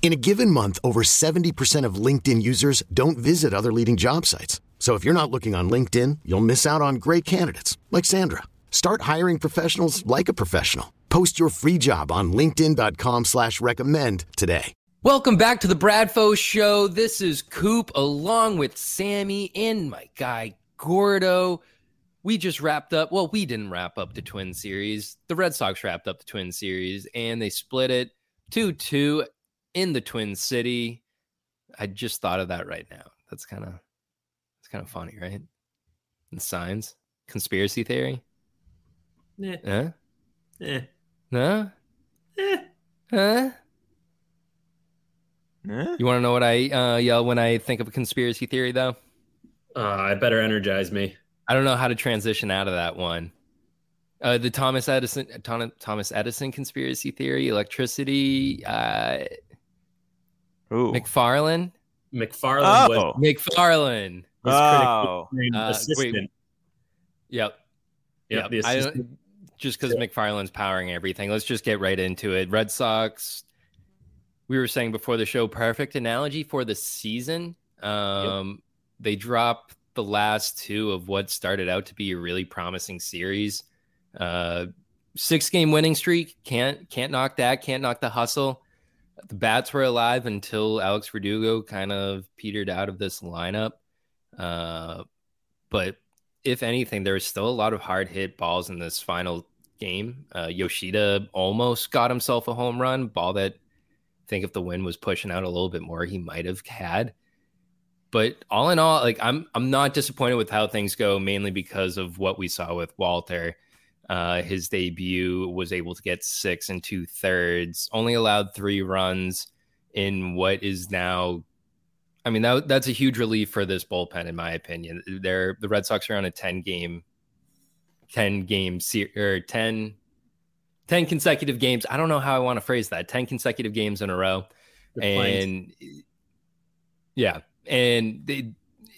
In a given month, over 70% of LinkedIn users don't visit other leading job sites. So if you're not looking on LinkedIn, you'll miss out on great candidates like Sandra. Start hiring professionals like a professional. Post your free job on LinkedIn.com slash recommend today. Welcome back to the Bradfo Sho. This is Coop along with Sammy and my guy Gordo. We just wrapped up. Well, we didn't wrap up the Twin Series. The Red Sox wrapped up the Twin Series and they split it 2 2 in the Twin City. I just thought of that right now. That's kind of it's kind of funny, right? And signs, conspiracy theory. Yeah. Huh? Eh. Huh? Eh. Huh? You want to know what I uh, yell when I think of a conspiracy theory, though? Uh, I better energize me. I don't know how to transition out of that one. Uh, the Thomas Edison Thomas Edison conspiracy theory, electricity, uh, Ooh. McFarlane, McFarland Oh. was McFarlane. his Oh. Uh, assistant. wait. Yep. Yep, Yep. I assistant. don't, just because McFarlane's powering everything. Let's just get right into it. Red Sox. We were saying before the show, perfect analogy for the season. Um, They dropped the last two of what started out to be a really promising series. Uh, six game winning streak. Can't can't knock that. Can't knock the hustle. The bats were alive until Alex Verdugo kind of petered out of this lineup. Uh, but if anything, there was still a lot of hard hit balls in this final game. Uh, Yoshida almost got himself a home run, ball that I think if the wind was pushing out a little bit more, he might have had. But all in all, like I'm I'm not disappointed with how things go, mainly because of what we saw with Walter. Uh, his debut was able to get six and two thirds, only allowed three runs in what is now I mean, that, that's a huge relief for this bullpen, in my opinion. They're the Red Sox are on a 10 game, 10 game se- or 10, 10 consecutive games. I don't know how I want to phrase that 10 consecutive games in a row. And yeah, and they,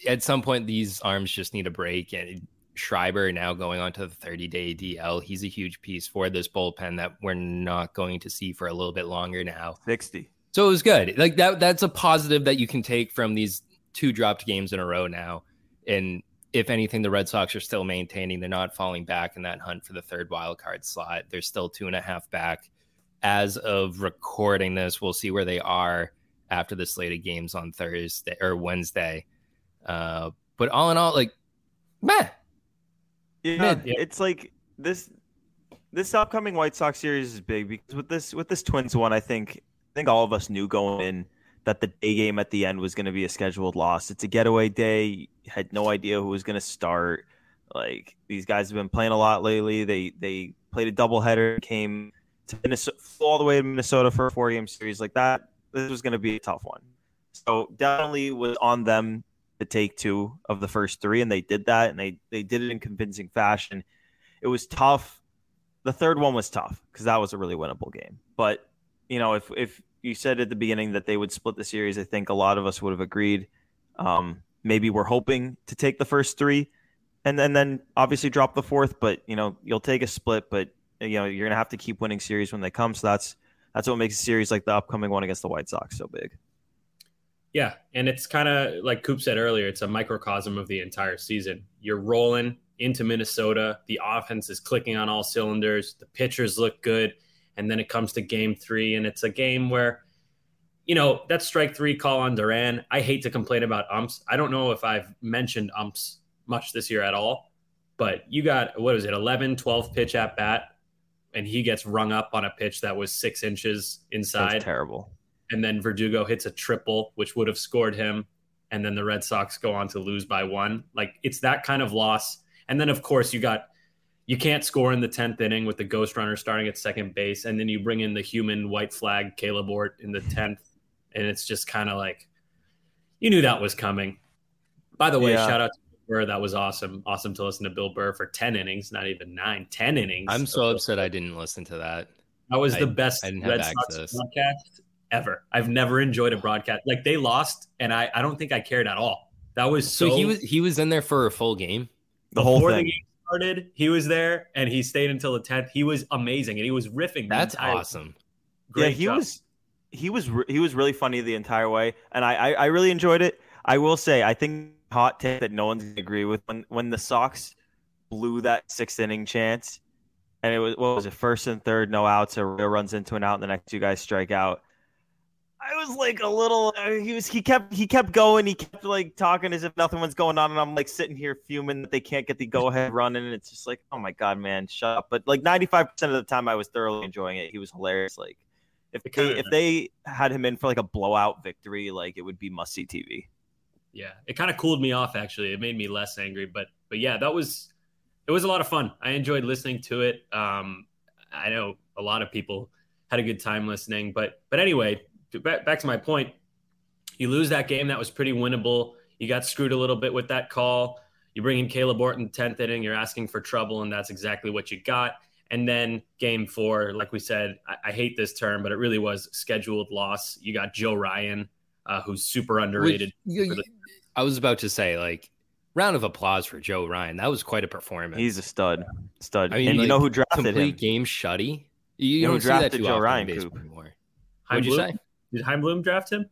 at some point, these arms just need a break. And Schreiber now going on to the 30 day DL, he's a huge piece for this bullpen that we're not going to see for a little bit longer now. 60. So it was good. Like that that's a positive that you can take from these two dropped games in a row now. And if anything, the Red Sox are still maintaining. They're not falling back in that hunt for the third wild card slot. They're still two and a half back. As of recording this, we'll see where they are after the slate of games on Thursday or Wednesday. Uh, but all in all, like, meh. Yeah, Mid. it's like this this upcoming White Sox series is big because with this with this Twins one, I think I think all of us knew going in that the day game at the end was going to be a scheduled loss. It's a getaway day. Had no idea who was going to start. Like these guys have been playing a lot lately. They they played a doubleheader, came to Minnesota, all the way to Minnesota for a four game series like that. This was going to be a tough one. So definitely was on them to take two of the first three, and they did that, and they they did it in convincing fashion. It was tough. The third one was tough because that was a really winnable game. But you know, if if you said at the beginning that they would split the series, I think a lot of us would have agreed. Um, maybe we're hoping to take the first three, and then then obviously drop the fourth. But you know, you'll take a split, but you know you're gonna have to keep winning series when they come. So that's that's what makes a series like the upcoming one against the White Sox so big. Yeah, and it's kind of like Coop said earlier, it's a microcosm of the entire season. You're rolling into Minnesota, the offense is clicking on all cylinders, the pitchers look good, and then it comes to game 3 and it's a game where you know, that strike 3 call on Duran, I hate to complain about umps. I don't know if I've mentioned umps much this year at all, but you got what is it, 11, 12 pitch at bat and he gets rung up on a pitch that was six inches inside. terrible. And then Verdugo hits a triple, which would have scored him. And then the Red Sox go on to lose by one. Like it's that kind of loss. And then, of course, you got you can't score in the 10th inning with the ghost runner starting at second base. And then you bring in the human white flag Kaleb Ort in the 10th. And it's just kind of like, you knew that was coming. By the way, yeah. shout out to Burr. That was awesome. Awesome to listen to Bill Burr for 10 innings, not even nine, 10 innings. I'm so upset I didn't listen to that. That was I, the best Red Sox broadcast ever. I've never enjoyed a broadcast. Like they lost, and I, I don't think I cared at all. That was so, so he was he was in there for a full game. The whole thing. The game started, he was there, and he stayed until the tenth. He was amazing, and he was riffing. That's awesome. Great yeah, he job. was he was he was really funny the entire way, and I, I I really enjoyed it. I will say, I think hot take that no one's gonna agree with when when the Sox blew that sixth inning chance, and it was what was it first and third, no outs, a real runs into an out, and the next two guys strike out. Was like a little. Uh, he was. He kept. He kept going. He kept like talking as if nothing was going on, and I'm like sitting here fuming that they can't get the go ahead running. And it's just like, oh my god, man, shut up. But like 95 percent of the time, I was thoroughly enjoying it. He was hilarious. Like if they if they had him in for like a blowout victory, like it would be must see TV. Yeah, it kind of cooled me off. Actually, it made me less angry. But but yeah, that was it was a lot of fun. I enjoyed listening to it. Um, I know a lot of people had a good time listening. But but anyway, back, back to my point, you lose that game that was pretty winnable. You got screwed a little bit with that call. You bring in Kaleb Orton, 10th inning, you're asking for trouble, and that's exactly what you got. And then game four, like we said, I, I hate this term, but it really was scheduled loss. You got Joe Ryan, uh, who's super underrated. Which, you, the- I was about to say, like, round of applause for Joe Ryan. That was quite a performance. He's a stud, stud. I mean, and like, you know who drafted complete him? Game shutty. You, you, you know who drafted Joe Ryan? Anymore. What'd you say? Did Chaim Bloom draft him?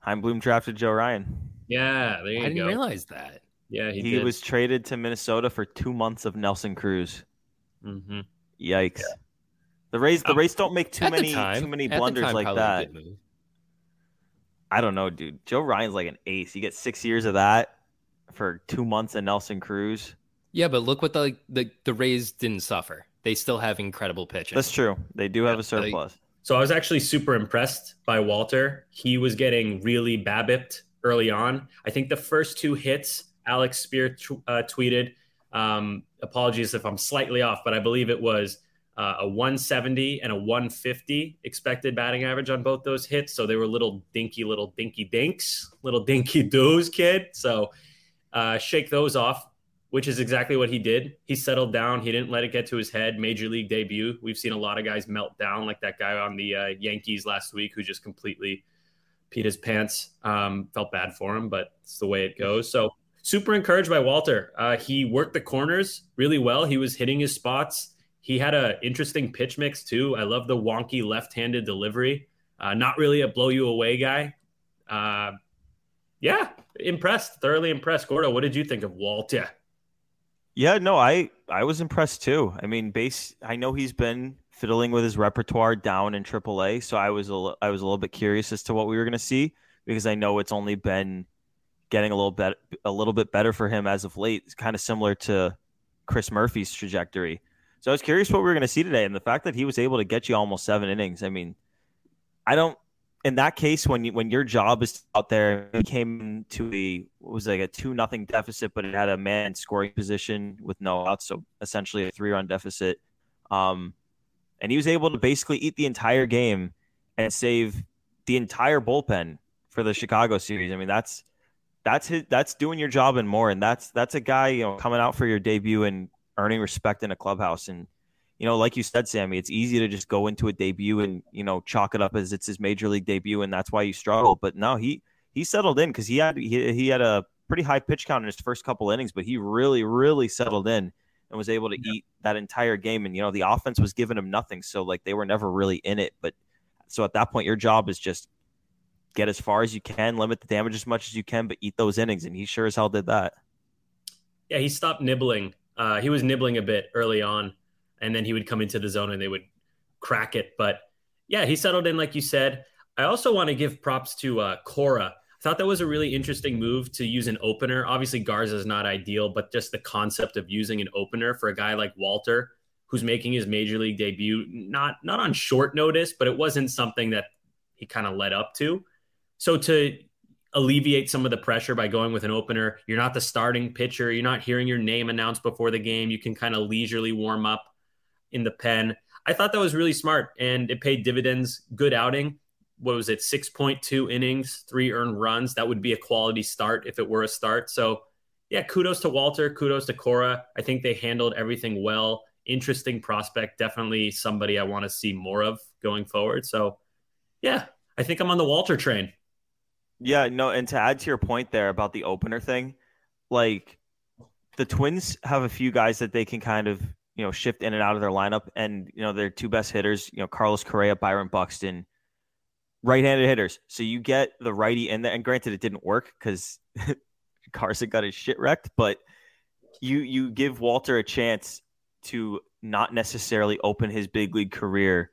Chaim Bloom drafted Joe Ryan. Yeah, there you I go. didn't realize that. Yeah, he, he was traded to Minnesota for two months of Nelson Cruz. Mm-hmm. Yikes! Yeah. The Rays, the um, Rays don't make too many time, too many blunders time, like that. I don't know, dude. Joe Ryan's like an ace. You get six years of that for two months of Nelson Cruz. Yeah, but look what the the, the Rays didn't suffer. They still have incredible pitching. That's true. They do have a surplus. So I was actually super impressed by Walter. He was getting really babbipped early on. I think the first two hits, Alex Speier t- uh, tweeted, um, apologies if I'm slightly off, but I believe it was uh, a 170 and a 150 expected batting average on both those hits. So they were little dinky, little dinky dinks, little dinky doos, kid. So uh, shake those off which is exactly what he did. He settled down. He didn't let it get to his head. Major league debut. We've seen a lot of guys melt down, like that guy on the uh, Yankees last week who just completely peed his pants. Um, felt bad for him, but it's the way it goes. So super encouraged by Walter. Uh, he worked the corners really well. He was hitting his spots. He had an interesting pitch mix too. I love the wonky left-handed delivery. Uh, not really a blow you away guy. Uh, yeah, impressed. Thoroughly impressed. Gordo, what did you think of Walter? Yeah, no, I I was impressed too. I mean, base. I know he's been fiddling with his repertoire down in AAA, so I was a I was a little bit curious as to what we were going to see because I know it's only been getting a little bit a little bit better for him as of late. It's kind of similar to Chris Murphy's trajectory. So I was curious what we were going to see today, and the fact that he was able to get you almost seven innings. I mean, I don't in that case, when you, when your job is out there, he came to a was like a two nothing deficit, but it had a man scoring position with no outs, so essentially a three run deficit. Um, and he was able to basically eat the entire game and save the entire bullpen for the Chicago series. I mean, that's that's his, that's doing your job and more, and that's that's a guy you know coming out for your debut and earning respect in a clubhouse and you know, like you said, Sammy, it's easy to just go into a debut and you know chalk it up as it's his major league debut, and that's why you struggle. But no, he he settled in because he had he, he had a pretty high pitch count in his first couple innings, but he really really settled in and was able to yeah. eat that entire game. And you know, the offense was giving him nothing, so like they were never really in it. But so at that point, your job is just get as far as you can, limit the damage as much as you can, but eat those innings, and he sure as hell did that. Yeah, he stopped nibbling. Uh, he was nibbling a bit early on and then he would come into the zone and they would crack it. But yeah, he settled in, like you said. I also want to give props to uh, Cora. I thought that was a really interesting move to use an opener. Obviously, Garza is not ideal, but just the concept of using an opener for a guy like Walter, who's making his major league debut not not on short notice, but it wasn't something that he kind of led up to. So to alleviate some of the pressure by going with an opener, you're not the starting pitcher, you're not hearing your name announced before the game, you can kind of leisurely warm up in the pen. I thought that was really smart and it paid dividends. Good outing. What was it? 6.2 innings, three earned runs. That would be a quality start if it were a start. So, yeah, kudos to Walter, kudos to Cora. I think they handled everything well. Interesting prospect, definitely somebody I want to see more of going forward. So, yeah, I think I'm on the Walter train. Yeah, no, and to add to your point there about the opener thing, like the Twins have a few guys that they can kind of you know shift in and out of their lineup, and you know their two best hitters, you know Carlos Correa, Byron Buxton, right-handed hitters. So you get the righty in there, and granted it didn't work because Carson got his shit wrecked, but you you give Walter a chance to not necessarily open his big league career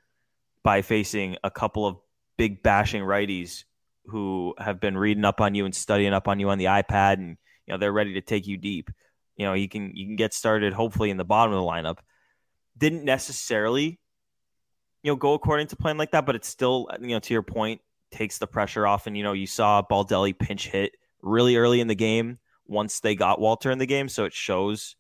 by facing a couple of big bashing righties who have been reading up on you and studying up on you on the iPad and you know they're ready to take you deep. You know, you can you can get started hopefully in the bottom of the lineup. Didn't necessarily you know go according to plan like that, but it's still you know to your point takes the pressure off and you know you saw Baldelli pinch hit really early in the game once they got Walter in the game, so it shows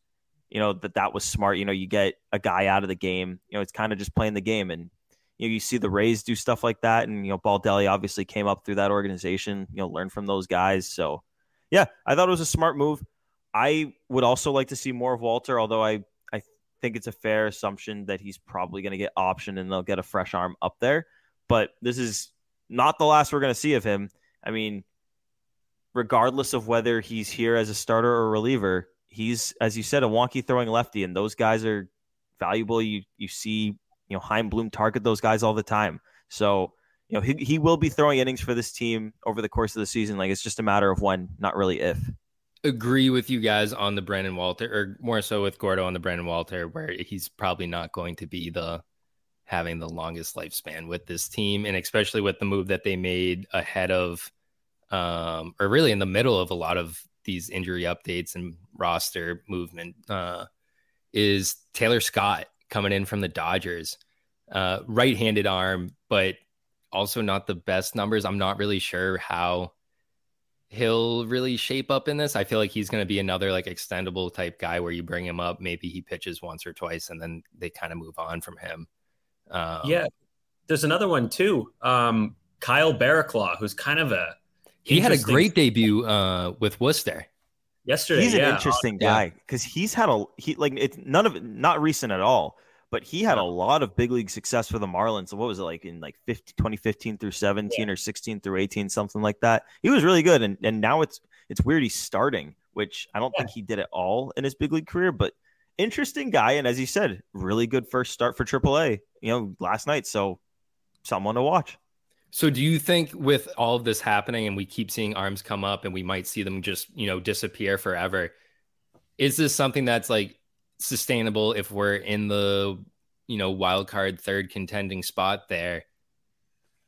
you know that that was smart. You know, you get a guy out of the game, you know, it's kind of just playing the game and you know, you see the Rays do stuff like that, and you know, Baldelli obviously came up through that organization. You know, learn from those guys. So, yeah, I thought it was a smart move. I would also like to see more of Walter, although I I think it's a fair assumption that he's probably going to get optioned and they'll get a fresh arm up there. But this is not the last we're going to see of him. I mean, regardless of whether he's here as a starter or reliever, he's as you said a wonky throwing lefty, and those guys are valuable. You you see you know, Chaim Bloom target those guys all the time. So, you know, he, he will be throwing innings for this team over the course of the season. Like it's just a matter of when, not really if. Agree with you guys on the Brandon Walter, or more so with Gordo on the Brandon Walter, where he's probably not going to be the having the longest lifespan with this team, and especially with the move that they made ahead of, um, or really in the middle of a lot of these injury updates and roster movement, uh, is Taylor Scott coming in from the Dodgers. Uh, right handed arm, but also not the best numbers. I'm not really sure how he'll really shape up in this. I feel like he's going to be another like extendable type guy where you bring him up, maybe he pitches once or twice, and then they kind of move on from him. Um, yeah, there's another one too. Um, Kyle Barraclough, who's kind of a he had a great debut uh, with Worcester yesterday. He's yeah. an interesting guy because he's had a he like it's none of not recent at all, but he had a lot of big league success for the Marlins. What was it like in like 50, 2015 through 17 yeah. or 16 through 18, something like that. He was really good, and and now it's it's weird he's starting, which I don't yeah. think he did it all in his big league career, but interesting guy, and as you said, really good first start for AAA. You know, last night, so someone to watch. So do you think with all of this happening and we keep seeing arms come up and we might see them just, you know, disappear forever, is this something that's like sustainable if we're in the, you know, wild card third contending spot there?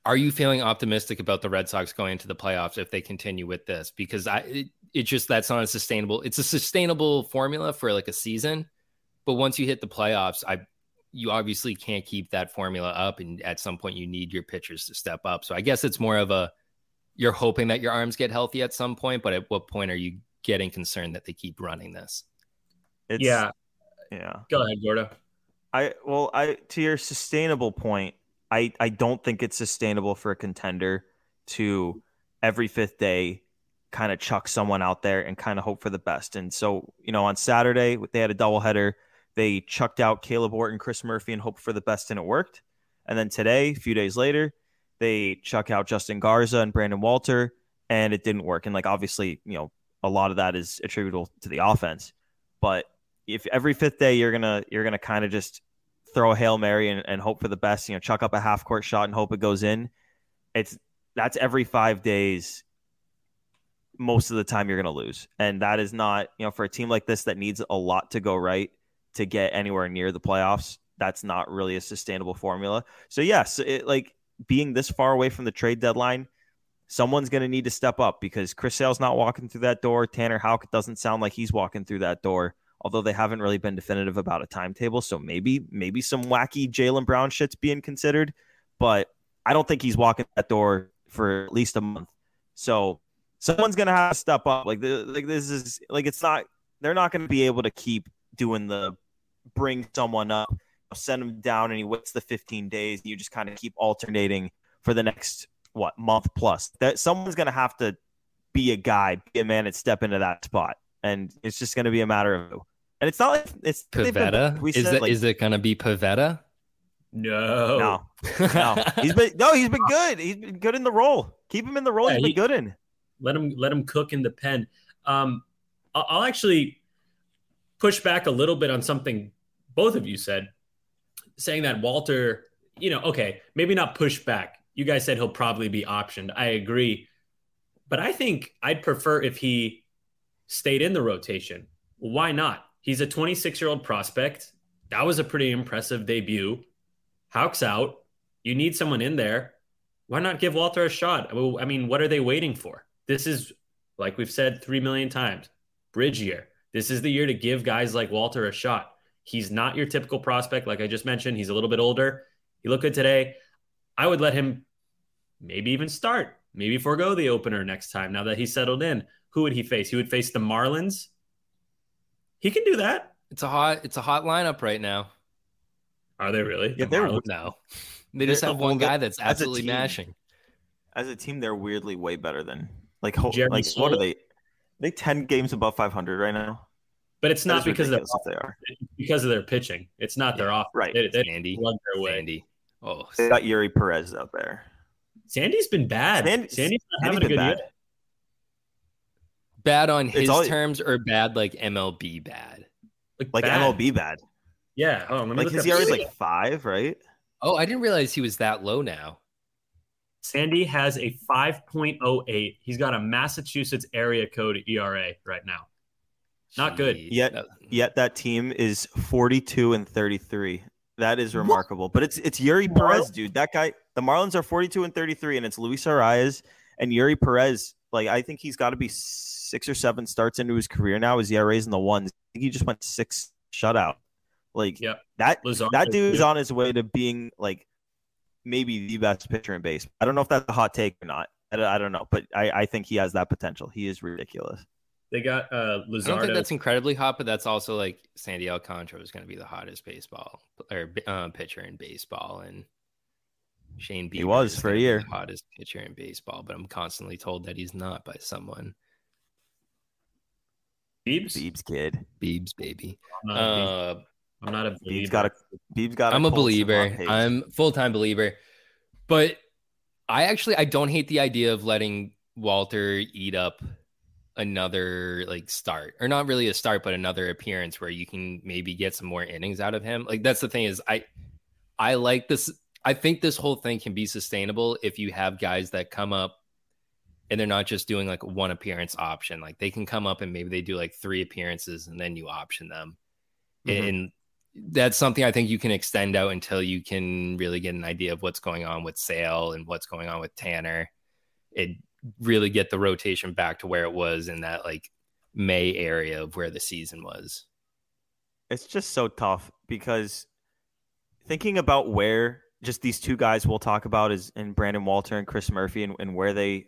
Are you feeling optimistic about the Red Sox going into the playoffs if they continue with this? Because I it, it just that's not a sustainable. It's a sustainable formula for like a season, but once you hit the playoffs, I you obviously can't keep that formula up and at some point you need your pitchers to step up so i guess it's more of a you're hoping that your arms get healthy at some point but at what point are you getting concerned that they keep running this it's, yeah yeah go ahead gordo i well i to your sustainable point i i don't think it's sustainable for a contender to every fifth day kind of chuck someone out there and kind of hope for the best and so you know on saturday they had a doubleheader they chucked out Kaleb Orton, Chris Murphy, and hoped for the best, and it worked. And then today, a few days later, they chuck out Justin Garza and Brandon Walter, and it didn't work. And like obviously, you know, a lot of that is attributable to the offense. But if every fifth day you're gonna you're gonna kind of just throw a hail mary and, and hope for the best, you know, chuck up a half court shot and hope it goes in. It's that's every five days. Most of the time, you're going to lose, and that is not you know for a team like this that needs a lot to go right to get anywhere near the playoffs. That's not really a sustainable formula. So yes, it, like being this far away from the trade deadline, someone's going to need to step up because Chris Sale's not walking through that door. Tanner Houck doesn't sound like he's walking through that door. Although they haven't really been definitive about a timetable. So maybe, maybe some wacky Jaylen Brown shit's being considered, but I don't think he's walking that door for at least a month. So someone's gonna have to step up. Like, the, like this is like it's not. They're not to be able to keep doing the bring someone up, send him down, and he waits the 15 days. And you just kind of keep alternating for the next what month plus. That someone's to have to be a guy, be a man, and step into that spot, and it's just to be a matter of. And it's not like it's Pivetta. Been, is, said, it, like, is it going to be Pivetta? No, no, no. He's been no. He's been good. He's been good in the role. Keep him in the role. Yeah, he's been he, good in. Let him let him cook in the pen. Um, I'll, I'll actually push back a little bit on something both of you said, saying that Walter, you know, okay, maybe not push back. You guys said he'll probably be optioned. I agree. But I think I'd prefer if he stayed in the rotation. Why not? He's a 26 year old prospect. That was a pretty impressive debut. Houck's out. You need someone in there. Why not give Walter a shot? I mean, what are they waiting for? This is, like we've said three million times, bridge year. This is the year to give guys like Walter a shot. He's not your typical prospect. Like I just mentioned, he's a little bit older. He looked good today. I would let him maybe even start, maybe forego the opener next time now that he's settled in. Who would he face? He would face the Marlins. He can do that. It's a hot it's a hot lineup right now. Are they really? Yeah, the they're no. They just have one guy that's absolutely team, mashing. As a team, they're weirdly way better than like like Soler? what are they? They ten games above five hundred right now. But it's not because of they are. because of their pitching. It's not yeah, their off. Right. They, they Sandy. Their way. Sandy. Oh, they got Eury Perez out there. Sandy's been bad. Sandy, Sandy's not having a good bad. year. Bad on his all, terms or bad like MLB bad? Like, like bad. MLB bad. Yeah. Oh, like his ERA is like five, right? Oh, I didn't realize he was that low now. Sandy has a 5.08. He's got a Massachusetts area code ERA right now. Not good. Yet, yet that team is 42 and 33. That is remarkable. What? But it's it's Eury Perez, dude. That guy. The Marlins are 42 and 33, and it's Luis Arraez and Eury Perez. Like I think he's got to be six or seven starts into his career now. His ERA's in the ones. I think he just went six shutout. Like yep. that. Luzardo, that dude is on his way to being like maybe the best pitcher in base. I don't know if that's a hot take or not. I, I don't know, but I, I think he has that potential. He is ridiculous. They got uh Luzardo. I don't think that's incredibly hot, but that's also like Sandy Alcantara is going to be the hottest baseball or uh, pitcher in baseball, and Shane Bieber he was for a year hottest pitcher in baseball. But I'm constantly told that he's not by someone. Beebs, Beebs kid, Beebs baby. I'm not, uh, I'm not a believer. Beebs got a Beebs got. I'm a believer. I'm full time believer, but I actually I don't hate the idea of letting Walter eat up another like start or not really a start but another appearance where you can maybe get some more innings out of him like that's the thing is i i like this i think this whole thing can be sustainable if you have guys that come up and they're not just doing like one appearance option like they can come up and maybe they do like three appearances and then you option them mm-hmm. and that's something i think you can extend out until you can really get an idea of what's going on with sale and what's going on with tanner it really get the rotation back to where it was in that like May area of where the season was. It's just so tough because thinking about where just these two guys we'll talk about is in Brandon Walter and Chris Murphy and, and where they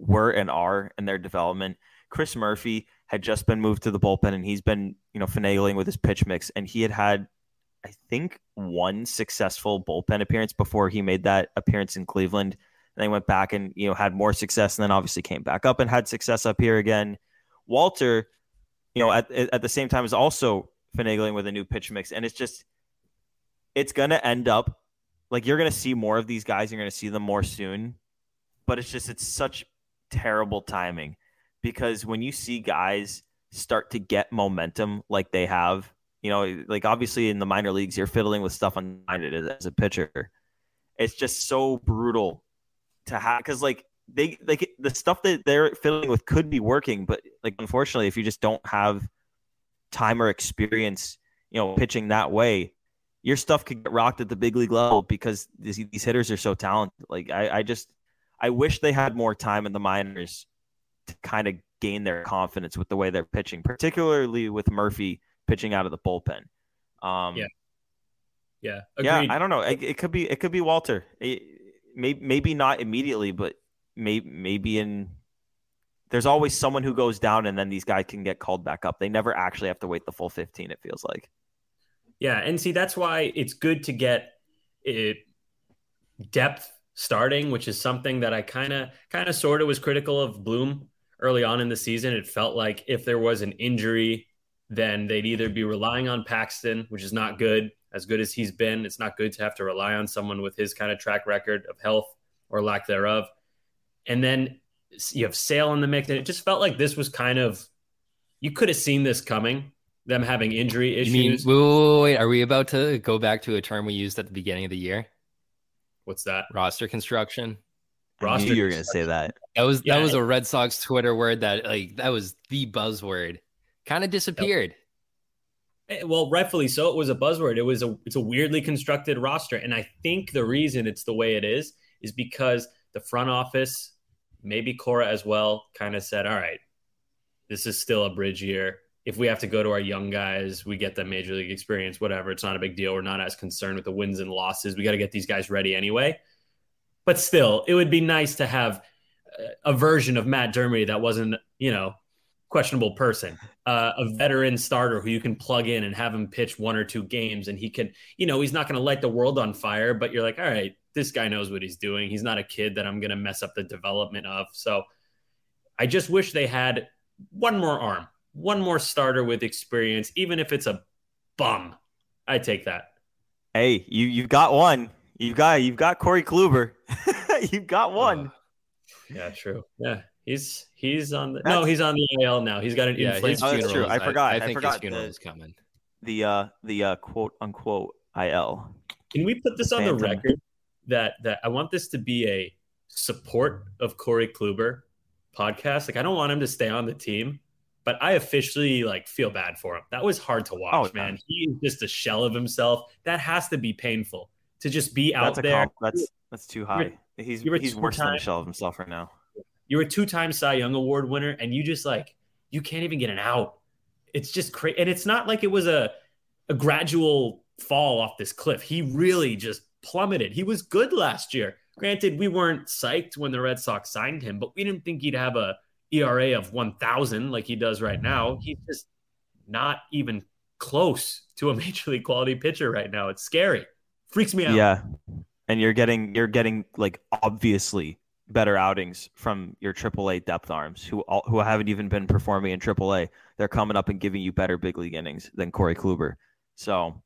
were and are in their development. Chris Murphy had just been moved to the bullpen and he's been, you know, finagling with his pitch mix and he had had I think one successful bullpen appearance before he made that appearance in Cleveland and they went back and you know had more success, and then obviously came back up and had success up here again. Walter, you know, at at the same time is also finagling with a new pitch mix, and it's just it's gonna end up like you're gonna see more of these guys. You're gonna see them more soon, but it's just it's such terrible timing because when you see guys start to get momentum like they have, you know, like obviously in the minor leagues, you're fiddling with stuff on it as a pitcher. It's just so brutal to have because like they like the stuff that they're filling with could be working, but like unfortunately, if you just don't have time or experience, you know, pitching that way, your stuff could get rocked at the big league level because these, these hitters are so talented. Like I, I just I wish they had more time in the minors to kind of gain their confidence with the way they're pitching, particularly with Murphy pitching out of the bullpen. Um, Yeah. Yeah, yeah. I don't know. It, it could be it could be Walter. It, maybe maybe not immediately, but maybe maybe in. There's always someone who goes down, and then these guys can get called back up. They never actually have to wait the full 15. It feels like. Yeah, and see that's why it's good to get it depth starting, which is something that I kind of kind of sort of was critical of Bloom early on in the season. It felt like if there was an injury, then they'd either be relying on Paxton, which is not good, as good as he's been. It's not good to have to rely on someone with his kind of track record of health or lack thereof. And then you have Sale in the mix, and it just felt like this was kind of you could have seen this coming. Them having injury You mean, issues. wait, wait, wait, are we about to go back to a term we used at the beginning of the year? What's that? Roster construction. I knew Roster you were going to say that. That was Yeah. that was a Red Sox Twitter word that like that was the buzzword. Kind of disappeared. Eh, Well, rightfully so. It was a buzzword. It was a it's a weirdly constructed roster, and I think the reason it's the way it is is because the front office, maybe Cora as well, kind of said, "All right, this is still a bridge year. If we have to go to our young guys, we get them major league experience. Whatever, it's not a big deal. We're not as concerned with the wins and losses. We got to get these guys ready anyway." But still, it would be nice to have uh, a version of Matt Dermody that wasn't, you know, questionable person, uh, a veteran starter who you can plug in and have him pitch one or two games, and he can, you know, he's not going to light the world on fire, but you're like, all right, this guy knows what he's doing. He's not a kid that I'm going to mess up the development of. So I just wish they had one more arm, one more starter with experience, even if it's a bum. I take that. Hey, you you've got one. You've got you've got Corey Kluber. you've got one. Yeah, true. Yeah, he's he's on the no, he's on the IL now. He's got an Yeah, his inflamed. Oh, that's true. is- I forgot. I, I think forgot his funeral the- is coming. The uh the uh quote unquote IL. Can we put this on the record that that I want this to be a support of Corey Kluber podcast? Like, I don't want him to stay on the team, but I officially like feel bad for him. That was hard to oh, watch, Oh, yeah. man. He is just a shell of himself. That has to be painful to just be out That's a there. comp. That's that's too high. He's you're he's worse than a shell of himself right now. You're a two-time Cy Young Award winner, and you just like you can't even get an out. It's just crazy, and it's not like it was a a gradual fall off this cliff. He really just plummeted. He was good last year. Granted, we weren't psyched when the Red Sox signed him, but we didn't think he'd have a ERA of 1,000 like he does right now. He's just not even close to a major league quality pitcher right now. It's scary. Freaks me out. Yeah. And you're getting you're getting like obviously better outings from your AAA depth arms who all, who haven't even been performing in AAA. They're coming up and giving you better big league innings than Corey Kluber. So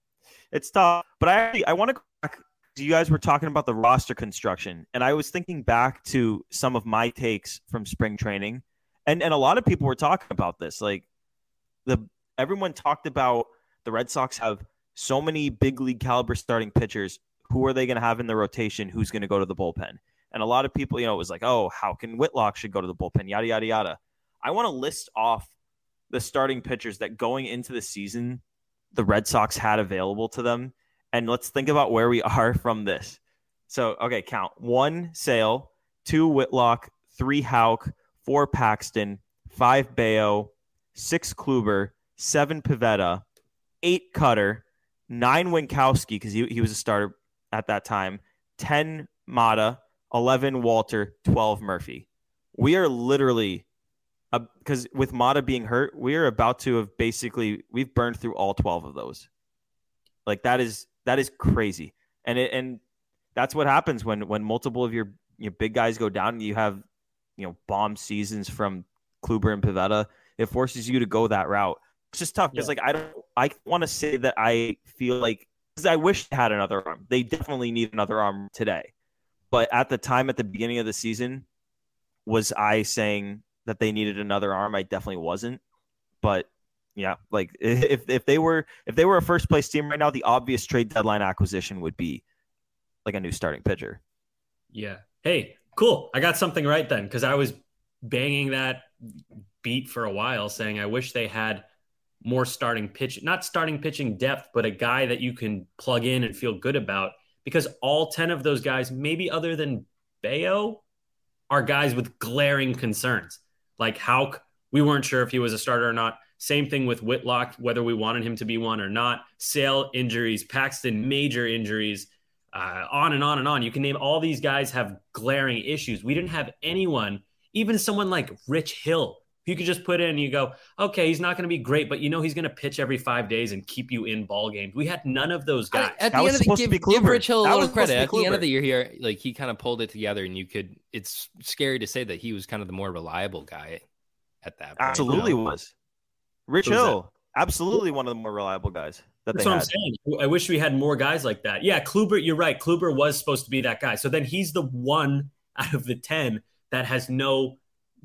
it's tough. But I actually I want to back. You guys were talking about the roster construction, and I was thinking back to some of my takes from spring training, and and a lot of people were talking about this. Like the everyone talked about the Red Sox have so many big league caliber starting pitchers. Who are they going to have in the rotation? Who's going to go to the bullpen? And a lot of people, you know, it was like, oh, how can Whitlock should go to the bullpen? Yada yada yada. I want to list off the starting pitchers that going into the season the Red Sox had available to them, and let's think about where we are from this. So, okay, count one Sale, two Whitlock, three Houck, four Paxton, five Bello, six Kluber, seven Pivetta, eight Kutter, nine Winckowski because he, he was a starter at that time, 10 Mata, 11 Walter, 12 Murphy. We are literally, uh, because with Mata being hurt, we are about to have basically, we've burned through all 12 of those. Like that is, that is crazy. And it, and that's what happens when, when multiple of your, your big guys go down and you have, you know, bomb seasons from Kluber and Pivetta. It forces you to go that route. It's just tough because, Yeah. like, I don't, I want to say that I feel like, because I wish they had another arm. They definitely need another arm today. But at the time, at the beginning of the season, was I saying that they needed another arm? I definitely wasn't. But yeah, like if if they were if they were a first place team right now, the obvious trade deadline acquisition would be like a new starting pitcher. Yeah. Hey, cool. I got something right then because I was banging that beat for a while saying I wish they had more starting pitch, not starting pitching depth, but a guy that you can plug in and feel good about because all 10 of those guys, maybe other than Bello, are guys with glaring concerns. Like Houck, we weren't sure if he was a starter or not. Same thing with Whitlock, whether we wanted him to be one or not. Sale injuries, Paxton major injuries, uh, on and on and on. You can name all these guys have glaring issues. We didn't have anyone, even someone like Rich Hill, you could just put in and you go, okay, he's not going to be great, but you know he's going to pitch every five days and keep you in ball games. We had none of those guys. I, at that the end of the give, give Rich Hill a little credit. At the end of the year here, like he kind of pulled it together, and you could. It's scary to say that he was kind of the more reliable guy at that. Point, absolutely you know? was. Rich Hill, absolutely one of the more reliable guys. That That's what had. I'm saying. I wish we had more guys like that. Yeah, Kluber, you're right. Kluber was supposed to be that guy. So then he's the one out of the ten that has no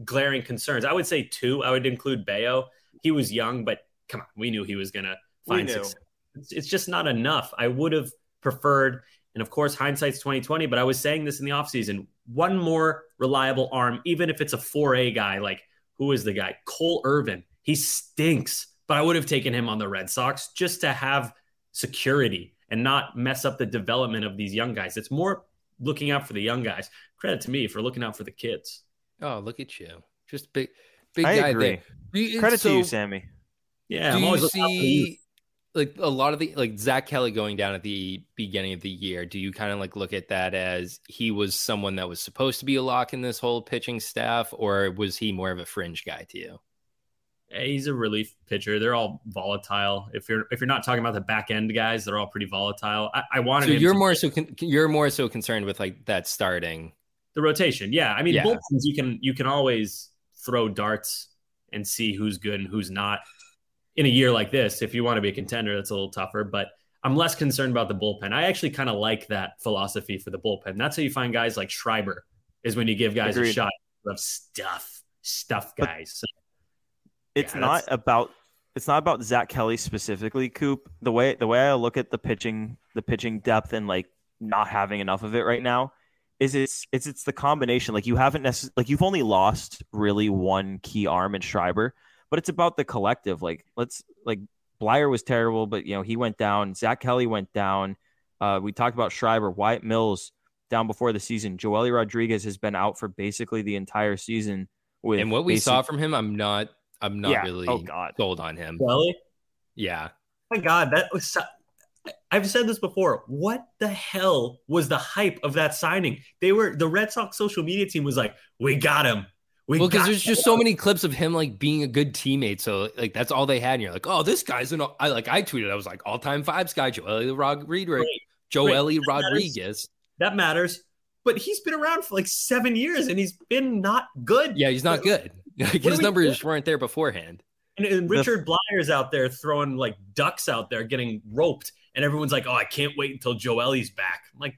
glaring concerns. I would say two. I would include Bello. He was young, but come on, we knew he was going to find success. It's, it's, just not enough. I would have preferred, and of course, hindsight's twenty twenty. But I was saying this in the offseason, one more reliable arm, even if it's a four A guy. Like who is the guy? Cole Irvin. He stinks, but I would have taken him on the Red Sox just to have security and not mess up the development of these young guys. It's more looking out for the young guys. Credit to me for looking out for the kids. Oh, look at you. Just big, big I guy agree. there. Credit so, to you, Sammy. Yeah, do I'm you see like a lot of the like Zack Kelly going down at the beginning of the year? Do you kind of like look at that as he was someone that was supposed to be a lock in this whole pitching staff, or was he more of a fringe guy to you? He's a relief pitcher. They're all volatile. If you're if you're not talking about the back end guys, they're all pretty volatile. I, I wanted. So you're more so con- you're more so concerned with like that starting the rotation. Yeah, I mean, yeah. bullpens you can you can always throw darts and see who's good and who's not. In a year like this, if you want to be a contender, that's a little tougher. But I'm less concerned about the bullpen. I actually kind of like that philosophy for the bullpen. That's how you find guys like Schreiber is when you give guys Agreed. a shot of stuff, stuff guys. So, it's yeah, not about it's not about Zack Kelly specifically, Coop. The way the way I look at the pitching, the pitching depth and like not having enough of it right now is it's it's it's the combination. Like you haven't necessarily like you've only lost really one key arm in Schreiber, but it's about the collective. Like let's like Bleier was terrible, but you know he went down. Zach Kelly went down. Uh, we talked about Schreiber, Wyatt Mills down before the season. Joely Rodriguez has been out for basically the entire season. With and what we saw from him, I'm not I'm not yeah. Oh, really oh, God. sold on him. Really? Yeah. Oh my God, that was I've said this before. What the hell was the hype of that signing? They were the Red Sox social media team was like, "We got him." We well, because there's just so many clips of him like being a good teammate. So like that's all they had. And you're like, oh, this guy's an. I like I tweeted. I was like, all time five guy, Joely Rodriguez. Joely Rodriguez. Matters. That matters. But he's been around for like seven years and he's been not good. Yeah, he's not good. Like, his numbers weren't there beforehand. And, and Richard the, Bleier's out there throwing like ducks out there getting roped and everyone's like, "Oh, I can't wait until Joely's back." I'm like,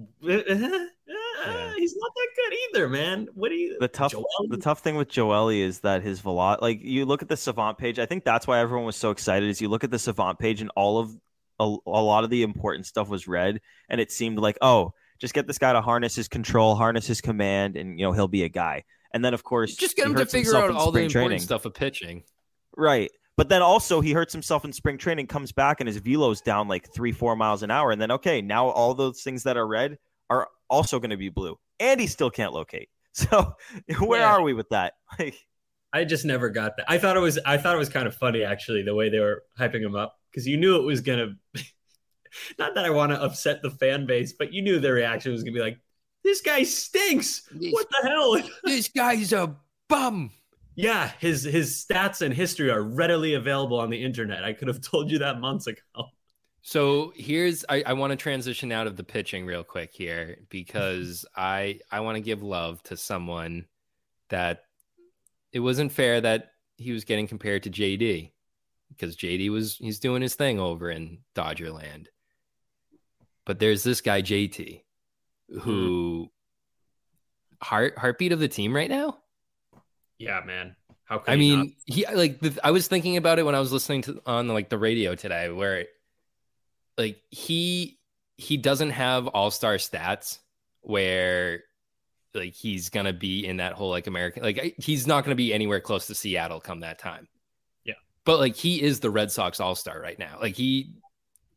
uh, uh, uh, yeah. he's not that good either, man. What do you? The tough, Joely? the tough thing with Joely is that his velocity. Like you look at the Savant page, I think that's why everyone was so excited. Is you look at the Savant page and all of a, a lot of the important stuff was red, and it seemed like, oh, just get this guy to harness his control, harness his command, and you know he'll be a guy. And then of course, just get him to figure out all the important training. stuff of pitching. Right. But then also he hurts himself in spring training, comes back and his velo's down like three, four miles an hour. And then okay, now all those things that are red are also going to be blue. And he still can't locate. So where yeah. are we with that? Like I just never got that. I thought it was I thought it was kind of funny actually the way they were hyping him up because you knew it was gonna not that I want to upset the fan base, but you knew their reaction was gonna be like, This guy stinks. This, what the hell? this guy's a bum. Yeah, his his stats and history are readily available on the internet. I could have told you that months ago. So here's I, I want to transition out of the pitching real quick here because I I want to give love to someone that it wasn't fair that he was getting compared to JD because JD was he's doing his thing over in Dodger land. But there's this guy JT who mm. heart heartbeat of the team right now. Yeah, man. How I mean, not? he like the, I was thinking about it when I was listening to on like the radio today, where like he he doesn't have all star stats where like he's gonna be in that whole like American like he's not gonna be anywhere close to Seattle come that time. Yeah, but like he is the Red Sox all star right now. Like he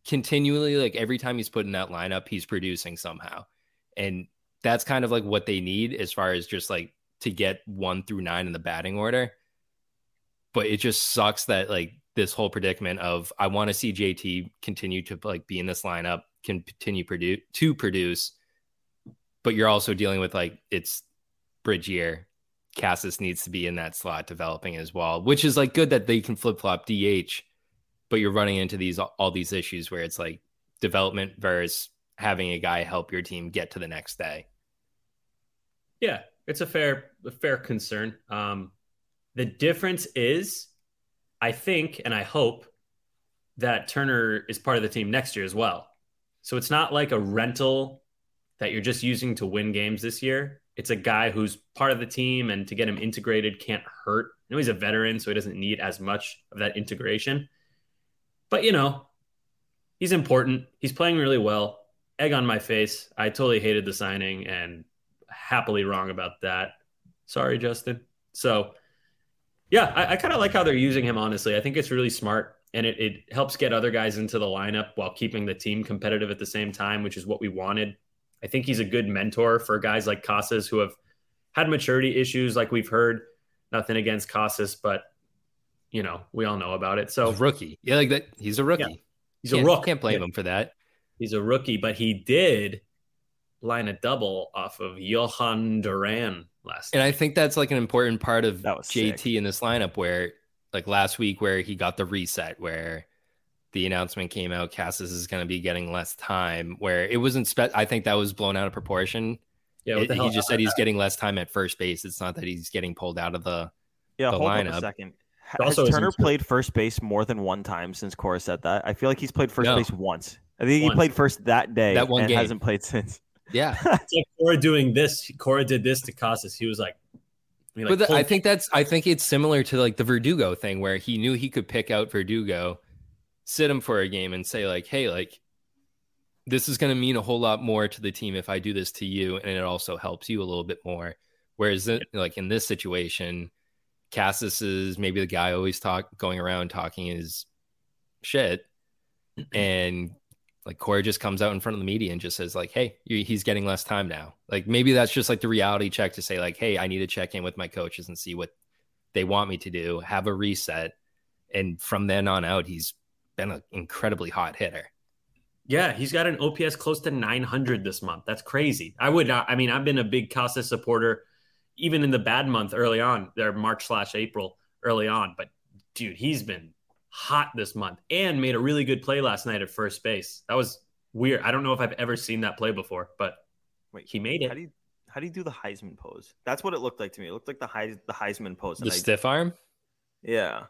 continually like every time he's put in that lineup, he's producing somehow, and that's kind of like what they need as far as just like to get one through nine in the batting order. but it just sucks that like this whole predicament of I want to see JT continue to like be in this lineup, continue produce to produce, but you're also dealing with like it's bridge year. Casas needs to be in that slot developing as well, which is like good that they can flip flop DH, but you're running into these all these issues where it's like development versus having a guy help your team get to the next day. Yeah, it's a fair a fair concern. Um, the difference is, I think, and I hope that Turner is part of the team next year as well. So it's not like a rental that you're just using to win games this year. It's a guy who's part of the team, and to get him integrated can't hurt. I know he's a veteran, so he doesn't need as much of that integration. But you know, he's important. He's playing really well. Egg on my face. I totally hated the signing and happily wrong about that. Sorry, Justin. So yeah, I, I kind of like how they're using him, honestly. I think it's really smart and it, it helps get other guys into the lineup while keeping the team competitive at the same time, which is what we wanted. I think he's a good mentor for guys like Casas who have had maturity issues, like we've heard. Nothing against Casas, but you know, we all know about it. So rookie. Yeah, like that. He's a rookie. Yeah. He's can't, a rookie. Can't blame yeah. him for that. He's a rookie, but he did line a double off of Jhoan Duran last. And night. I think that's like an important part of JT sick. in this lineup, where like last week, where he got the reset, where the announcement came out, Casas is going to be getting less time. Where it wasn't, spe- I think that was blown out of proportion. Yeah, it, he just said he's that? getting less time at first base. It's not that he's getting pulled out of the yeah. The hold lineup. on a second. Has Turner played first base more than one time since Cora said that? I feel like he's played first no. base once. I think he played first that day that one and game. hasn't played since. Yeah. it's like Cora doing this. Cora did this to Casas. He was like, I mean, like but the, I think that's I think it's similar to like the Verdugo thing where he knew he could pick out Verdugo, sit him for a game and say like, "Hey, like this is going to mean a whole lot more to the team if I do this to you and it also helps you a little bit more." Whereas it, like in this situation, Casas is maybe the guy always talk going around talking his shit and like Cora just comes out in front of the media and just says like, "Hey, he's getting less time now." Like maybe that's just like the reality check to say like, "Hey, I need to check in with my coaches and see what they want me to do, have a reset." And from then on out, he's been an incredibly hot hitter. Yeah, he's got an OPS close to 900 this month. That's crazy. I would, I mean, I've been a big Casas supporter, even in the bad month early on, there March slash April early on. But dude, he's been hot this month and made a really good play last night at first base. That was weird. I don't know if I've ever seen that play before, but Wait, he made it. How do you how do you do the Heisman pose? That's what it looked like to me. It looked like the Heis, the Heisman pose. The stiff arm. Yeah,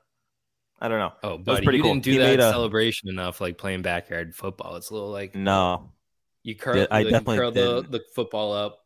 I don't know. Oh, but you cool. didn't do he that a... celebration enough, like playing backyard football. It's a little like no. You curl, I definitely curl the, the football up.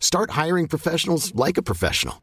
Start hiring professionals like a professional.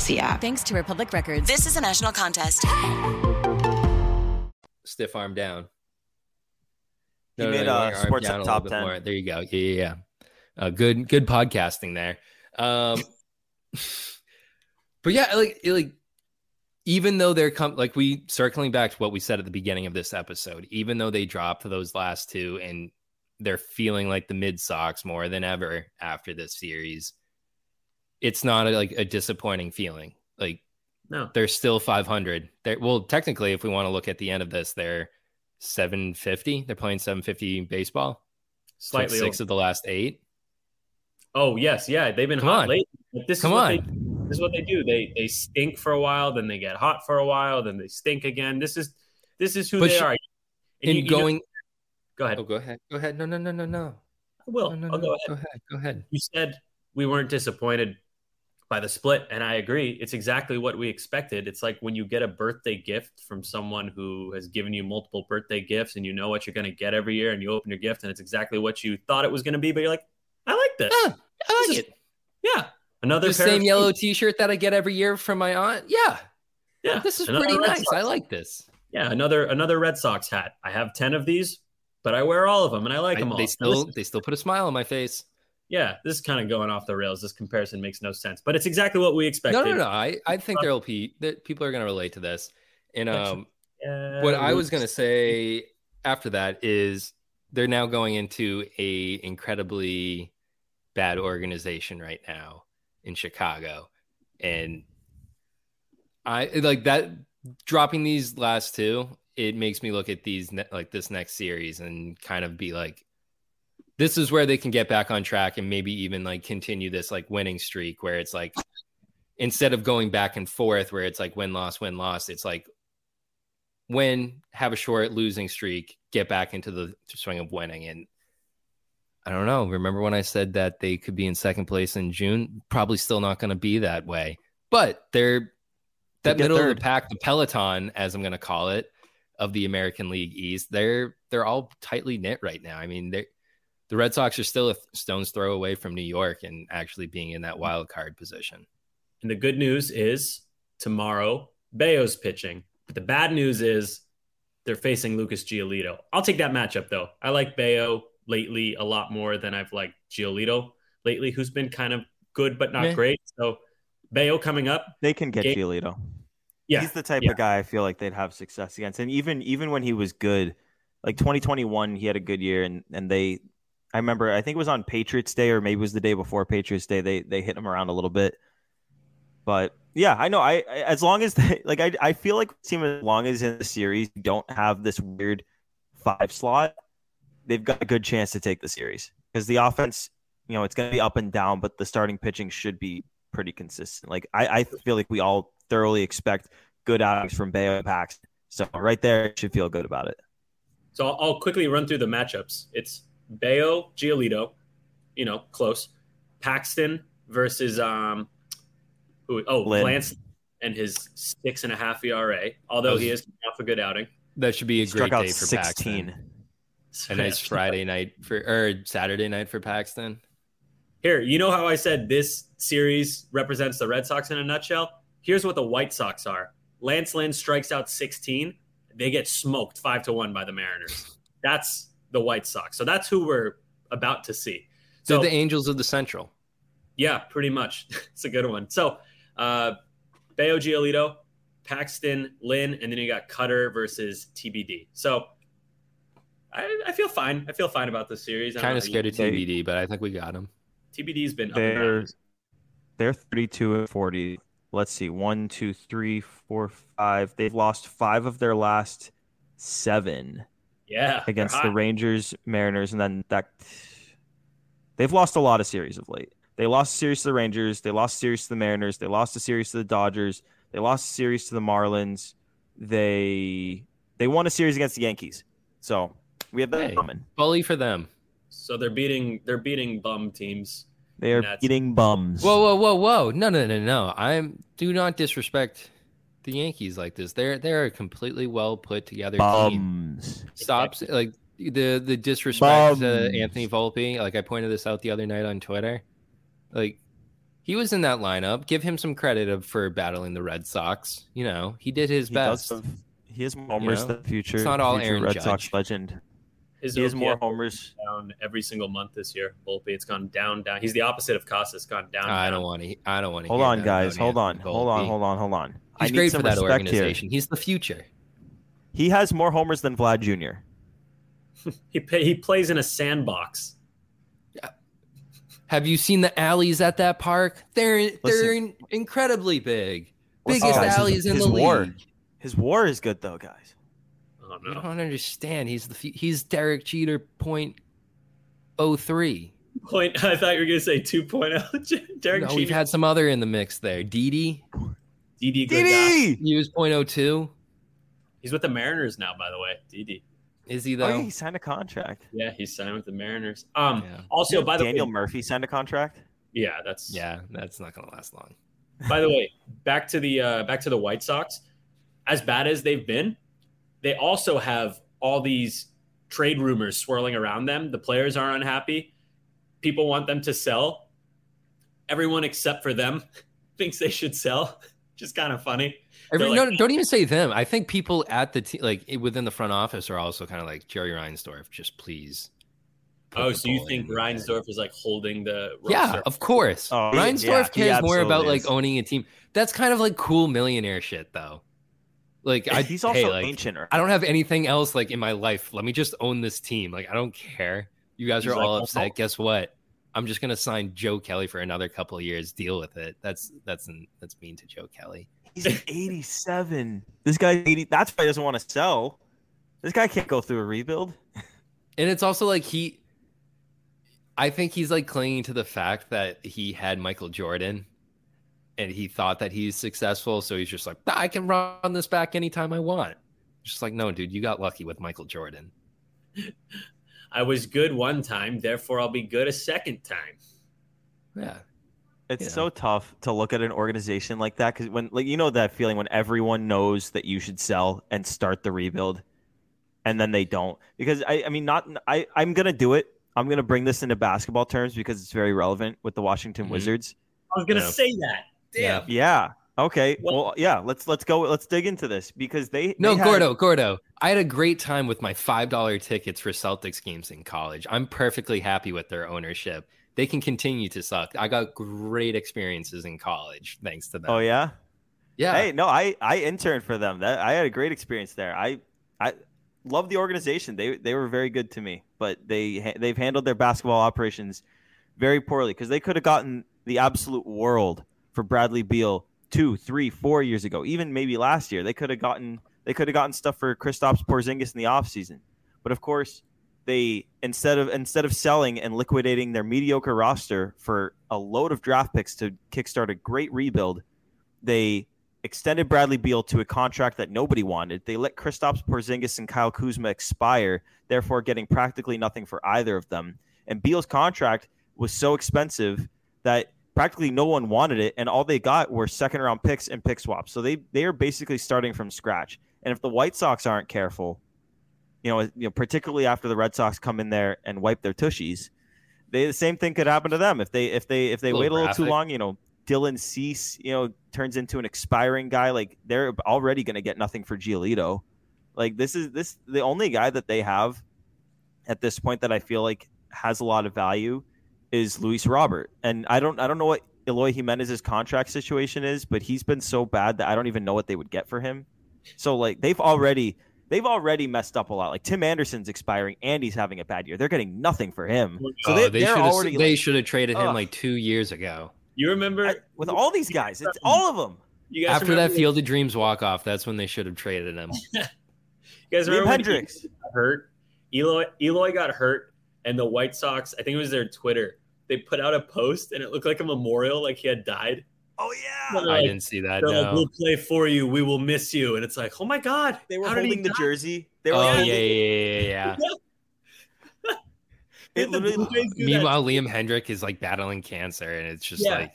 Audacy app. Thanks to Republic Records. This is a national contest. Stiff arm down. He no, made no, uh, sports up top ten. More. There you go. Yeah, yeah, yeah. Uh, good, good podcasting there. Um, but yeah, like, like even though they're come like we circling back to what we said at the beginning of this episode, even though they dropped those last two and they're feeling like the mid socks more than ever after this series, it's not a, like a disappointing feeling. Like No. they're still 500. They're well, technically, if we want to look at the end of this, they're 750. They're playing 750 baseball. Slightly. six over. of the last eight. Oh yes, yeah, they've been Come hot on. lately. But this Come is what on. They, this is what they do. They they stink for a while, then they get hot for a while, then they stink again. This is this is who But they sh- are. And And you- you know- going, go ahead. oh, go ahead, go ahead. No, no, no, no, no. I will. No, no, no. go ahead. Go ahead. Go ahead. You said we weren't disappointed by the split, and I agree. It's exactly what we expected. It's like when you get a birthday gift from someone who has given you multiple birthday gifts, and you know what you're going to get every year, and you open your gift, and it's exactly what you thought it was going to be, but you're like, I like this. Ah, I like This is- it. Yeah, another The same of yellow. T-shirt that I get every year from my aunt. Yeah, Yeah, this is another pretty Red nice. Sox I like this. Yeah, another another Red Sox hat. I have ten of these, but I wear all of them, and I like I- them all. they still they still put a smile on my face. Yeah, this is kind of going off the rails. This comparison makes no sense, but it's exactly what we expected. No, no, no. I, I think there'll be that people are going to relate to this. And um, Uh, what I was going to say after that is they're now going into a incredibly bad organization right now in Chicago, and I like that dropping these last two. It makes me look at these ne- like this next series and kind of be like, this is where they can get back on track and maybe even like continue this like winning streak where it's like instead of going back and forth where it's like win loss win loss it's like win have a short losing streak get back into the swing of winning. And i don't know. Remember when i said that they could be in second place in june? Probably still not going to be that way. But they're that middle of the pack the peloton as i'm going to call it of the american league east they're they're all tightly knit right now. I mean they the red sox are still a stone's throw away from new york and actually being in that wild card position And the good news is tomorrow, Bello's pitching. But the bad news is they're facing Lucas Giolito. I'll take that matchup though. I like Bello lately a lot more than I've liked Giolito lately, who's been kind of good but not Meh. great. So Bello coming up. They can get Game- Giolito. Yeah. He's the type yeah. of guy I feel like they'd have success against. And even even when he was good, like 2021, he had a good year, and and they, I remember, I think it was on Patriots Day or maybe it was the day before Patriots Day. They they hit him around a little bit, but yeah, I know. I, I as long as they like, I I feel like team as long as in the series don't have this weird five slot, they've got a good chance to take the series because the offense, you know, it's going to be up and down, but the starting pitching should be pretty consistent. Like I, I feel like we all thoroughly expect good outings from Bello Paxton. So right there, should feel good about it. So I'll quickly run through the matchups. It's Bello, Giolito, you know, close. Paxton versus um, who? Oh, Lynn. Lance and his six and a half ERA. Although he is coming off a good outing. that should be a great day for 16. paxton a nice friday night for or saturday night for paxton Here, you know how I said this series represents the Red Sox in a nutshell? Here's what the White Sox are. Lance Lynn strikes out 16. They get smoked five to one by the Mariners. That's the White Sox. So that's who we're about to see. they're So the angels of the central yeah, pretty much. it's a good one. So uh Bello Giolito, Paxton, Lynn, and then you got Kutter versus TBD. So I, I feel fine. I feel fine about this series. Kind of scared of They- tbd but i think we got him TBD's been up They're down. they're 32 and 40. Let's see, one, two, three, four, five. They've lost five of their last seven Yeah, against the. Rangers, Mariners, and then that. They've lost a lot of series of late. They lost a series to the Rangers. They lost a series to the Mariners. They lost a series to the Dodgers. They lost a series to the Marlins. They they won a series against the Yankees. So we have that Hey. coming. bully for them So they're beating they're beating bum teams. They are beating bums. whoa whoa whoa whoa no no no no i'm do not disrespect the yankees like this they're they're a completely well put together team Bums. stop s- like the the disrespect to anthony volpe like i pointed this out the other night on twitter like he was in that lineup give him some credit of, for battling the red sox you know he did his He does best have- he has moments know, the future. it's not all future Aaron Red Judge. Sox legend. His He has more homers. down every single month this year. Volpe, it's gone down, down. He's the opposite of Costa. It's gone down. I down. don't want to. I don't want to. Hold on, guys. Hold on. Hold on. Hold on. Hold on. I He's need great some for that respect here. organization. He's the future. He has more homers than Vlad Jr. He pay, he plays in a sandbox. Have you seen the alleys at that park? They're they're in, incredibly big. Listen, Biggest guys, his- alleys in his the war. league. His WAR is good though, guys. Oh You no! don't understand. He's the fu- he's Derek Jeter point oh three. Point. I thought you were gonna say 2.0. point oh. Derek No, Jeter. we've had some other in the mix there. Didi, DD. good guy. Didi. he was point oh two. He's with the Mariners now, by the way. DD. Is he Oh, though? yeah, he signed a contract. Yeah, he's signed with the Mariners. Um. Yeah. Also, by the way Daniel way, Murphy signed a contract. yeah, that's yeah, that's not gonna last long. By the way, back to the uh, back to the White Sox. As bad as they've been, they also have all these trade rumors swirling around them. The players are unhappy. People want them to sell. Everyone except for them thinks they should sell. Just kind of funny. Every, They're no, don't even say them. I think people at the te- like within the front office are also kind of like Jerry Reinsdorf. Just please. Oh, so you think. Reinsdorf is like holding the Yeah, roster? of course. Oh, Reinsdorf yeah, cares more about absolutely like owning a team. That's kind of like cool millionaire shit, though. Like, I, He's also hey, like, ancient. I don't have anything else like in my life. Let me just own this team. Like, I don't care. You guys He's are like, all upset. no." Guess what? I'm just gonna sign Joe Kelly for another couple of years. Deal with it. That's that's that's mean to Joe Kelly. He's 87. This guy's 80. That's why he doesn't want to sell. This guy can't go through a rebuild. And it's also like he, I think he's like clinging to the fact that he had Michael Jordan, and he thought that he's successful. So he's just like, I can run this back anytime I want. Just like, no, dude, you got lucky with Michael Jordan. I was good one time, therefore I'll be good a second time. Yeah. It's Yeah. so tough to look at an organization like that because when, like, you know, that feeling when everyone knows that you should sell and start the rebuild, and then they don't. Because I, I mean, not I, I'm gonna do it. I'm gonna bring this into basketball terms because it's very relevant with the Washington Mhm. Wizards. I was gonna Yeah. say that. Damn. Yeah. Okay. Well- Well, yeah. Let's let's go. Let's dig into this because they No, they had- Gordo, Gordo. I had a great time with my five dollar tickets for Celtics games in college. I'm perfectly happy with their ownership. They can continue to suck. I got great experiences in college thanks to them. Oh yeah. yeah. Hey, no, I I interned for them. That I had a great experience there. I I love the organization. They they were very good to me, but they they've handled their basketball operations very poorly because they could have gotten the absolute world for Bradley Beal two, three, four years ago, even maybe last year. They could have gotten they could have gotten stuff for Kristaps Porzingis in the offseason. But of course, they instead of instead of selling and liquidating their mediocre roster for a load of draft picks to kickstart a great rebuild, they extended Bradley Beal to a contract that nobody wanted. They let Kristaps Porzingis and Kyle Kuzma expire, therefore getting practically nothing for either of them. And Beal's contract was so expensive that practically no one wanted it, and all they got were second round picks and pick swaps. So they they are basically starting from scratch. And if the White Sox aren't careful, you know, you know, particularly after the Red Sox come in there and wipe their tushies, they the same thing could happen to them if they if they if they A wait a little too long. You know, Dylan Cease, you know, turns into an expiring guy. Like they're already going to get nothing for Giolito. Like this is this the only guy that they have at this point that I feel like has a lot of value is Luis Robert. And I don't I don't know what Eloy Jimenez's contract situation is, but he's been so bad that I don't even know what they would get for him. So like they've already they've already messed up a lot. Like Tim Anderson's expiring and he's having a bad year. They're getting nothing for him. Oh so Oh, they, they they're should already have they like, should have traded him like two years ago. You remember I- with all these guys, it's all of them. you guys After remember that Field of Dreams walk off, that's when they should have traded him. You guys Liam remember when Hendriks. he hurt? Eloy Eloy got hurt, and the White Sox, I think it was their Twitter, they put out a post, and it looked like a memorial, like he had died. Oh yeah. They're I didn't see that. they're like, we'll play for you. We will miss you. And it's like, oh my god, They were how holding the die? jersey. They were Oh yeah, yeah, yeah, yeah. yeah. it Did literally- Blue Jays do that? Meanwhile, Liam Hendrick is like battling cancer, and it's just Yeah. like,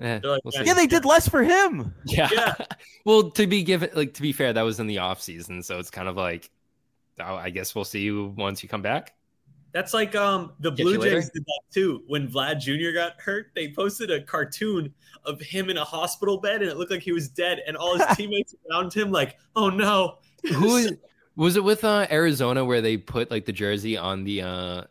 eh, like, we'll yeah, see. They did less for him. Yeah. Yeah. well, to be given, like to be fair, that was in the off season, so it's kind of like, oh, I guess we'll see you once you come back. That's like um the Get Blue? Jays did that too. When Vlad Jr. got hurt, they posted a cartoon of him in a hospital bed, and it looked like he was dead, and all his teammates around him like, oh no. Who is? Was it with uh, Arizona where they put like the jersey on the uh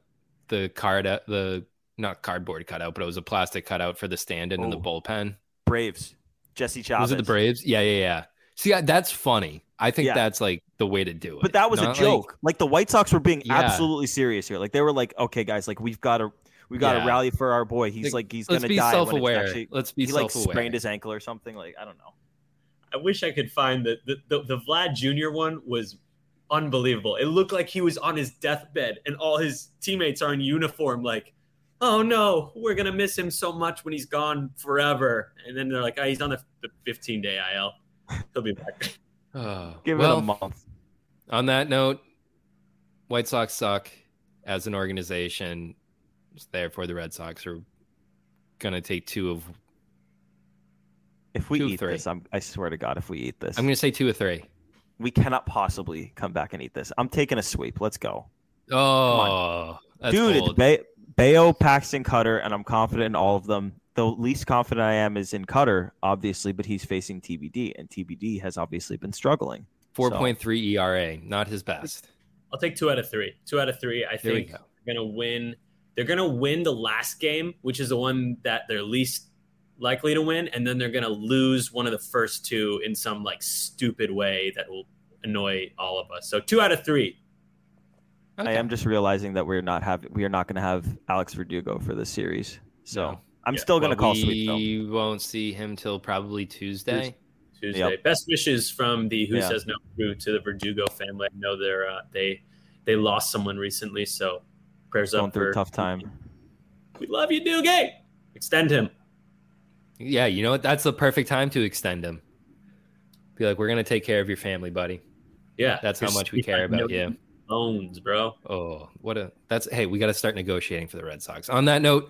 the card uh, the not cardboard cutout, but it was a plastic cutout for the stand-in in the Oh. bullpen? Braves. Jesse Chavez. Was it the Braves? Yeah, yeah, yeah. See, I- that's funny. I think Yeah. that's like the way to do it. But that was a Not like- joke. Like, the White Sox were being Yeah. absolutely serious here. Like they were like, okay, guys, like we've got to we got to Yeah. rally for our boy. He's Like, like, he's gonna be die. when it's self-aware. actually- Let's be he like self-aware. sprained his ankle or something. Like I don't know. I wish I could find the the, the the Vlad Jr. one was unbelievable. It looked like he was on his deathbed and all his teammates are in uniform like Oh no, we're gonna miss him so much when he's gone forever. And then they're like, oh, he's on the, the 15 day IL. He'll be back. Oh, Give well, it a month. on that note, White Sox suck as an organization. Therefore, the Red Sox are gonna take two of. If we eat three. this, I'm, I swear to God, if we eat this, I'm gonna say two of three. we cannot possibly come back and eat this. I'm taking a sweep. Let's go, Oh, that's dude. bold. It's ba- Bello, Paxton, Kutter, and I'm confident in all of them. The least confident I am is in Kutter, obviously, but he's facing TBD, and TBD has obviously been struggling. Four point three ERA, not his best. I'll take two out of three. Two out of three. I There think go. they're gonna win. They're gonna win the last game, which is the one that they're least likely to win, and then they're gonna lose one of the first two in some like stupid way that will annoy all of us. So two out of three. I am just realizing that we're not have we are not going to have Alex Verdugo for this series. So No. I'm Yeah, still going to Well, call sweep though. We won't see him till probably Tuesday. Tuesday. Yep. Best wishes from the Who Yeah. Says No crew to the Verdugo family. I know they're uh, they they lost someone recently, so prayers Going up through for a tough time. We love you, Doogie. Extend him. Yeah, you know what? That's the perfect time to extend him. Be like, we're gonna take care of your family, buddy. Yeah, That's how much we care about you. Bones, bro. Oh, what a that's hey, we got to start negotiating for the Red Sox. On that note,